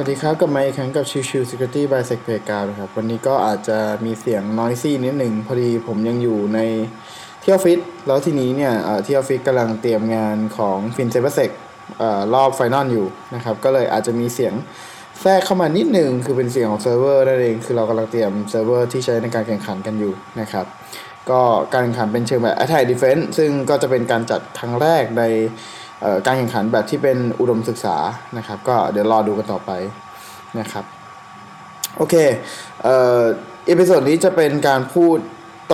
สวัสดีครับกับมาอีกครั้งกับชิวชิว Security by s e c p a y g r o u n d ครับ วันนี้ก็อาจจะมีเสียง noisy นิดหนึ่งพอดีผมยังอยู่ในที่ออฟฟิศแล้วทีนี้เนี่ยเที่ออฟฟิศกำลังเตรียมงานของ f i n c e r s e c เอ่อรอบ final อยู่นะครับ ก็เลยอาจจะมีเสียงแทรกเข้ามานิดหนึ่งคือเป็นเสียงของเซิร์ฟเวอร์นั่นเอง คือเรากำลังเตรียมเซิร์ฟเวอร์ที่ใช้ในการแข่งขันกันอยู่นะครับก็การแข่งขันเป็นเชิงแบบ attack defense ซึ่งก็จะเป็นการจัดครั้งแรกใน การแข่งขันแบบที่เป็นอุดมศึกษานะครับ ก็เดี๋ยวรอดูกันต่อไปนะครับ โอเคเอ่อ episode นี้จะเป็นการพูด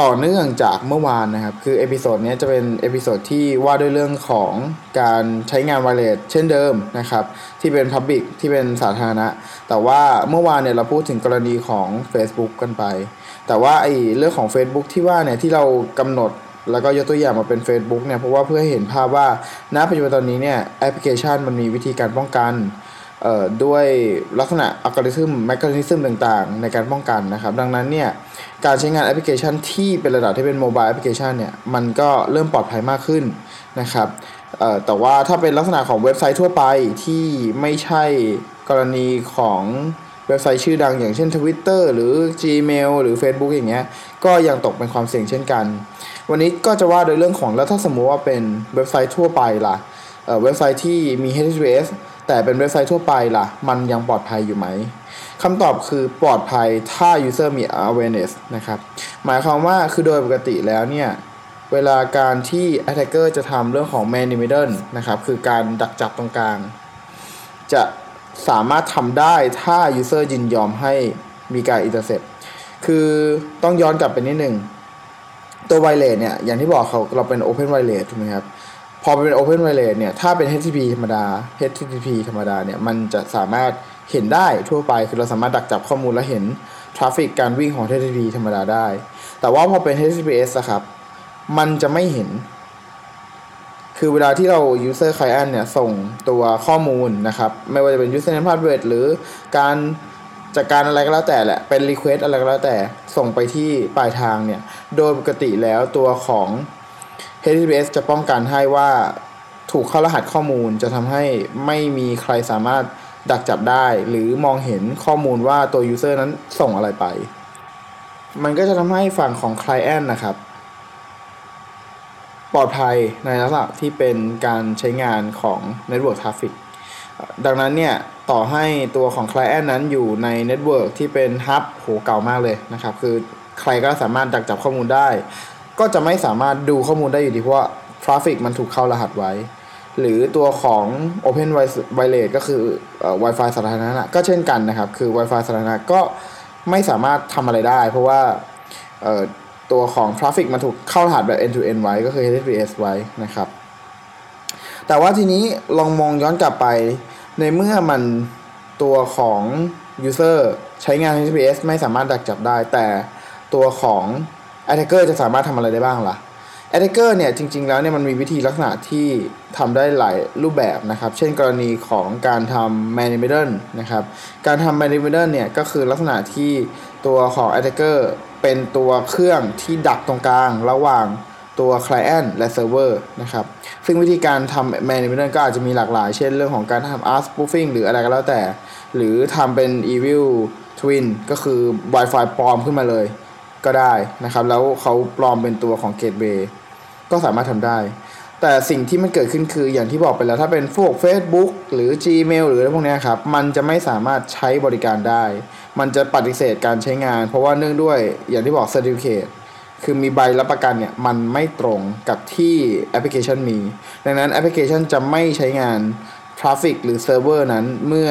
ต่อเนื่องจากเมื่อวานนะครับ คือ episode นี้จะเป็น episode ที่ว่าด้วยเรื่องของการใช้งาน wireless เช่นเดิมนะครับ ที่เป็น Public ที่เป็นสาธารณะ แต่ว่าเมื่อวานเนี่ยเราพูดถึงกรณีของ Facebook กันไป แต่ว่าไอ้เรื่องของ Facebook ที่ว่าเนี่ยที่เรากำหนด แล้วก็ยกตัวอย่างมาเป็น Facebook เนี่ยเพราะว่าเพื่อให้เห็นภาพว่าณปัจจุบันตอนนี้เนี่ยแอปพลิเคชันมันมีวิธีการป้องกันเอ่อด้วยลักษณะอัลกอริทึม mechanism ต่างๆ ในการป้องกันนะครับ ดังนั้นเนี่ยการใช้งานแอปพลิเคชันที่เป็นระดับที่เป็น mobile แอปพลิเคชันเนี่ยมันก็เริ่มปลอดภัยมากขึ้นนะครับเอ่อแต่ว่าถ้าเป็นลักษณะของเว็บไซต์ทั่วไปที่ไม่ใช่กรณีของเว็บไซต์ชื่อดังอย่างเช่น Twitter หรือ Gmail หรือ Facebook อย่างเงี้ยก็ยังตกเป็นความเสี่ยงเช่นกัน วันนี้ก็จะว่าโดยเรื่องของแล้วถ้าสมมุติว่าเป็นเว็บไซต์ทั่วไปล่ะเว็บไซต์ที่มี HTTPS แต่เป็นเว็บไซต์ทั่วไปล่ะ มันยังปลอดภัยอยู่ไหมคำตอบคือปลอดภัยถ้า user มี awareness นะครับ หมายความว่าคือโดยปกติแล้วเนี่ย เวลาการที่ attacker จะทำเรื่องของ man in the middle นะครับ คือการดักจับตรงกลาง จะสามารถทำได้ถ้า user ยินยอมให้มีการ intercept คือต้องย้อนกลับไปนิดหนึ่ง ตัว wireless เนี่ยอย่างที่บอกเขาเราเป็น open wireless ถูกไหมครับ พอเป็น Open Wireless เนี่ยถ้าเป็น HTTP ธรรมดา HTTP ธรรมดาเนี่ยมันจะสามารถเห็นได้ทั่วไปคือเราสามารถดักจับข้อมูลและเห็น traffic การวิ่งของ HTTP ธรรมดาได้ แต่ว่าพอเป็น HTTPS อะครับ มันจะไม่เห็น คือเวลาที่เรา user client เนี่ยส่งตัวข้อมูลนะครับ ไม่ว่าจะเป็น username password หรือการ จากการอะไรก็แล้วแต่แหละ เป็น request อะไรก็แล้วแต่ส่งไปที่ปลายทางเนี่ย โดยปกติแล้วตัวของ HTTPS จะป้องกันให้ว่าถูกเข้ารหัสข้อมูลจะทำให้ไม่มีใครสามารถดักจับได้ หรือมองเห็นข้อมูลว่าตัว user นั้นส่งอะไรไป มันก็จะทำให้ฝั่งของ client นะครับ ปลอดภัยในลักษณะที่เป็นการใช้งานของ network traffic ดังนั้นเนี่ย ต่อให้ตัวของ client นั้นอยู่ใน network ที่เป็น hub โหเก่ามากเลยนะครับ คือใครก็สามารถดักจับข้อมูลได้ ก็จะไม่สามารถดูข้อมูลได้อยู่ดีเพราะทราฟิกมันถูกเข้ารหัสไว้ หรือตัวของ Open Wireless ก็คือ Wi-Fi สาธารณะก็เช่นกันนะครับ คือ Wi-Fi สาธารณะก็ไม่สามารถทำอะไรได้ เพราะว่าตัวของ traffic มันถูกเข้ารหัสแบบ end to end ไว้ก็คือ HTTPS ไว้นะครับ แต่ว่าทีนี้ลองมองย้อนกลับไป ในเมื่อมันตัวของ user ใช้งาน HTTPS ไม่สามารถดักจับได้ แต่ตัวของ attacker จะสามารถทำอะไรได้บ้างล่ะ attacker เนี่ยจริง ๆ แล้วเนี่ยมันมีวิธีลักษณะที่ทำได้หลายรูปแบบนะครับ เช่นกรณีของการทำ man in the middle นะครับ การทำ man in the middle เนี่ยก็คือลักษณะที่ตัวของ attacker เป็นตัวเครื่องที่ดักตรงกลางระหว่าง ตัว client และ server นะครับ ซึ่งวิธีการทำ man in the middle ก็อาจจะมีหลากหลาย เช่นเรื่องของการทำ ARP spoofing หรืออะไรก็แล้วแต่ หรือทำเป็น evil twin ก็คือ Wi-Fi ปลอมขึ้นมาเลย ก็ได้นะครับ แล้วเขาปลอมเป็นตัวของ gateway ก็สามารถทำได้ แต่สิ่งที่มันเกิดขึ้นคืออย่างที่บอกไปแล้ว ถ้าเป็นพวก Facebook หรือ Gmail หรืออะไรพวกนี้ครับ มันจะไม่สามารถใช้บริการได้ มันจะปฏิเสธการใช้งาน เพราะว่าเนื่องด้วยอย่างที่บอก certificate คือมีใบรับประกันเนี่ยมันไม่ตรงกับที่แอปพลิเคชันมี ดังนั้นแอปพลิเคชันจะไม่ใช้งาน traffic หรือเซิร์ฟเวอร์นั้นเมื่อ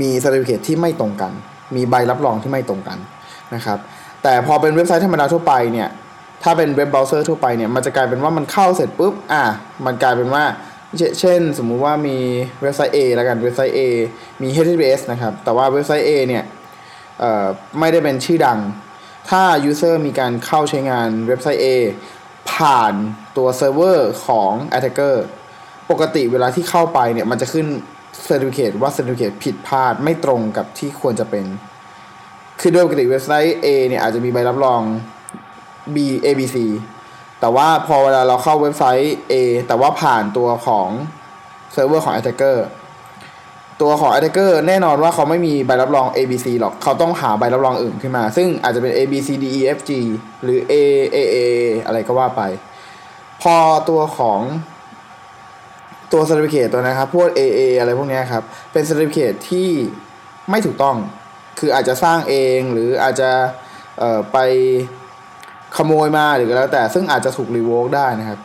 มี certificate ที่ไม่ตรงกัน มีใบรับรองที่ไม่ตรงกันนะครับ แต่พอเป็นเว็บไซต์ธรรมดาทั่วไปเนี่ย ถ้าเป็นเว็บเบราว์เซอร์ทั่วไปเนี่ย มันจะกลายเป็นว่ามันเข้าเสร็จปุ๊บ อะ มันกลายเป็นว่า เช่น สมมุติว่ามีเว็บไซต์ A แล้วกัน เว็บไซต์ A มี HTTPS นะครับ แต่ว่าเว็บไซต์ A เนี่ยไม่ได้เป็นชื่อดัง ถ้า user มีการเข้าใช้งานเว็บไซต์ A ผ่านตัวเซิร์ฟเวอร์ของ attacker ปกติเวลาที่เข้าไปเนี่ย มันจะขึ้น certificate ว่า certificate ผิดพลาดไม่ตรงกับที่ควรจะเป็น คือโดยปกติเว็บไซต์ A เนี่ย อาจจะมีใบรับรอง B A B C แต่ว่าพอเวลาเราเข้าเว็บไซต์ A แต่ว่าผ่านตัวของเซิร์ฟเวอร์ของ attacker ตัวของ attacker แน่นอนว่าเขาไม่มีใบรับรอง A B C หรอก เขาต้องหาใบรับรองอื่นขึ้นมา ซึ่งอาจจะเป็น A B C D E F G หรือ A A A อะไรก็ว่าไป พอตัวของตัว certificate ตัวนะครับ พวก A A อะไรพวกนี้ครับ เป็น certificate ที่ไม่ถูกต้อง คืออาจจะสร้างเองหรืออาจจะไปขโมยมาหรือก็แล้วแต่ ซึ่งอาจจะถูก revoke ได้นะครับ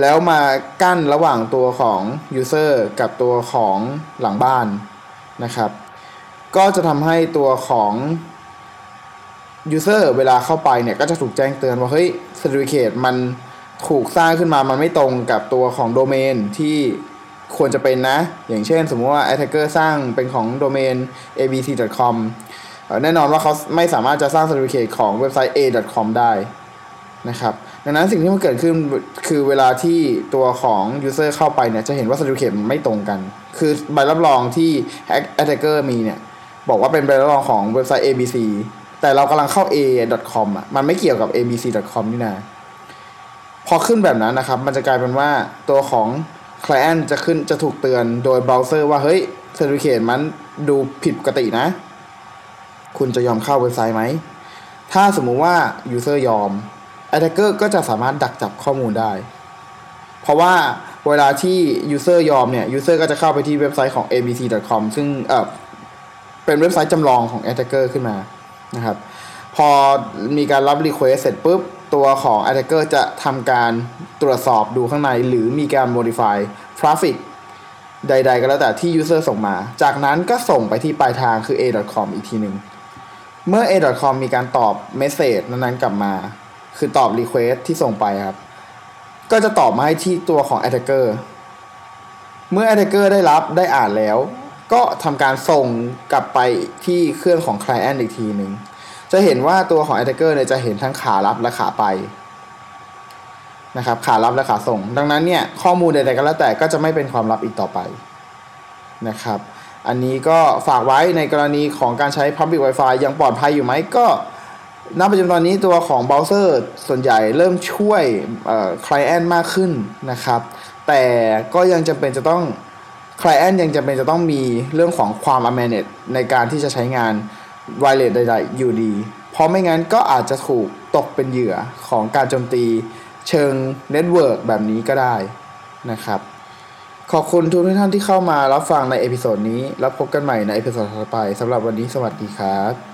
แล้วมากั้นระหว่างตัวของ user กับตัวของหลังบ้านนะครับ ก็จะทำให้ตัวของ user เวลาเข้าไปเนี่ยก็จะถูกแจ้งเตือนว่า เฮ้ย certificate มันถูกสร้างขึ้นมามันไม่ตรงกับตัวของโดเมนที่ควรจะเป็นนะ อย่างเช่นสมมติว่า attacker สร้างเป็นของโดเมน abc.com แน่นอนว่าเขาไม่สามารถจะสร้าง certificate ของเว็บไซต์ a.com ได้นะครับ ดังนั้นสิ่งที่มันเกิดขึ้นคือเวลาที่ตัวของ user เข้าไปเนี่ย จะเห็นว่า certificate มันไม่ตรงกัน คือใบรับรองที่ attacker มีเนี่ย บอกว่าเป็นใบรับรองของเว็บไซต์ abc แต่เรากำลังเข้า a.com อะ มันไม่เกี่ยวกับ abc.com นี่นะพอขึ้นแบบนั้นนะครับ มันจะกลายเป็นว่าตัวของ client จะขึ้นจะถูกเตือนโดยเบราว์เซอร์ว่า เฮ้ย certificate มันดูผิดปกตินะ คุณจะยอมเข้าเว็บไซต์ไหม ถ้าสมมุติว่า user ยอม attacker ก็จะสามารถดักจับข้อมูลได้ เพราะว่าเวลาที่ user ยอมเนี่ย user ก็จะเข้าไปที่เว็บไซต์ของ abc.com ซึ่งเออเป็นเว็บไซต์จำลองของ attacker ขึ้นมานะครับ พอมีการรับ request เสร็จปุ๊บ ตัวของ attacker จะทำการตรวจสอบดูข้างใน หรือมีการ modify traffic ใด ๆ ก็แล้วแต่ที่ user ส่งมา จากนั้นก็ส่งไปที่ปลายทางคือ a.com อีกทีหนึ่ง เมื่อ a.com มีการตอบ message นั้นๆกลับมา คือตอบ request ที่ส่งไปครับ ก็จะตอบมาให้ที่ตัวของ attacker เมื่อ attacker ได้รับได้อ่านแล้ว ก็ทำการส่งกลับไปที่เครื่องของ client อีกทีหนึ่งจะเห็นว่าตัวของ attacker เนี่ยจะเห็นทั้งขารับและขาไปนะครับขารับและขาส่ง ดังนั้นเนี่ยข้อมูลใดๆก็แล้วแต่ก็จะไม่เป็นความลับอีกต่อไปนะครับ อันนี้ก็ฝากไว้ในกรณีของการใช้ Public Wi-Fi ยังปลอดภัยอยู่ไหมก็ ณปัจจุบันนี้ตัวของเบราว์เซอร์ส่วนใหญ่เริ่มช่วยเอ่อ client มากขึ้นนะครับ แต่ก็ยังจำเป็นจะต้อง client ยังจำเป็นจะต้องมีเรื่องของความ a m a n e t ในการที่จะใช้งาน w i r e l e s ใดๆอยู่ดี เพราะไม่งั้นก็อาจจะถูกตกเป็นเหยื่อของการโจมตีเชิง network แบบนี้ก็ได้นะครับ ขอบคุณทุกท่านที่เข้ามารับฟังใน episode นี้ แล้วพบกันใหม่ใน episode ต่อไปสำหรับวันนี้สวัสดีครับ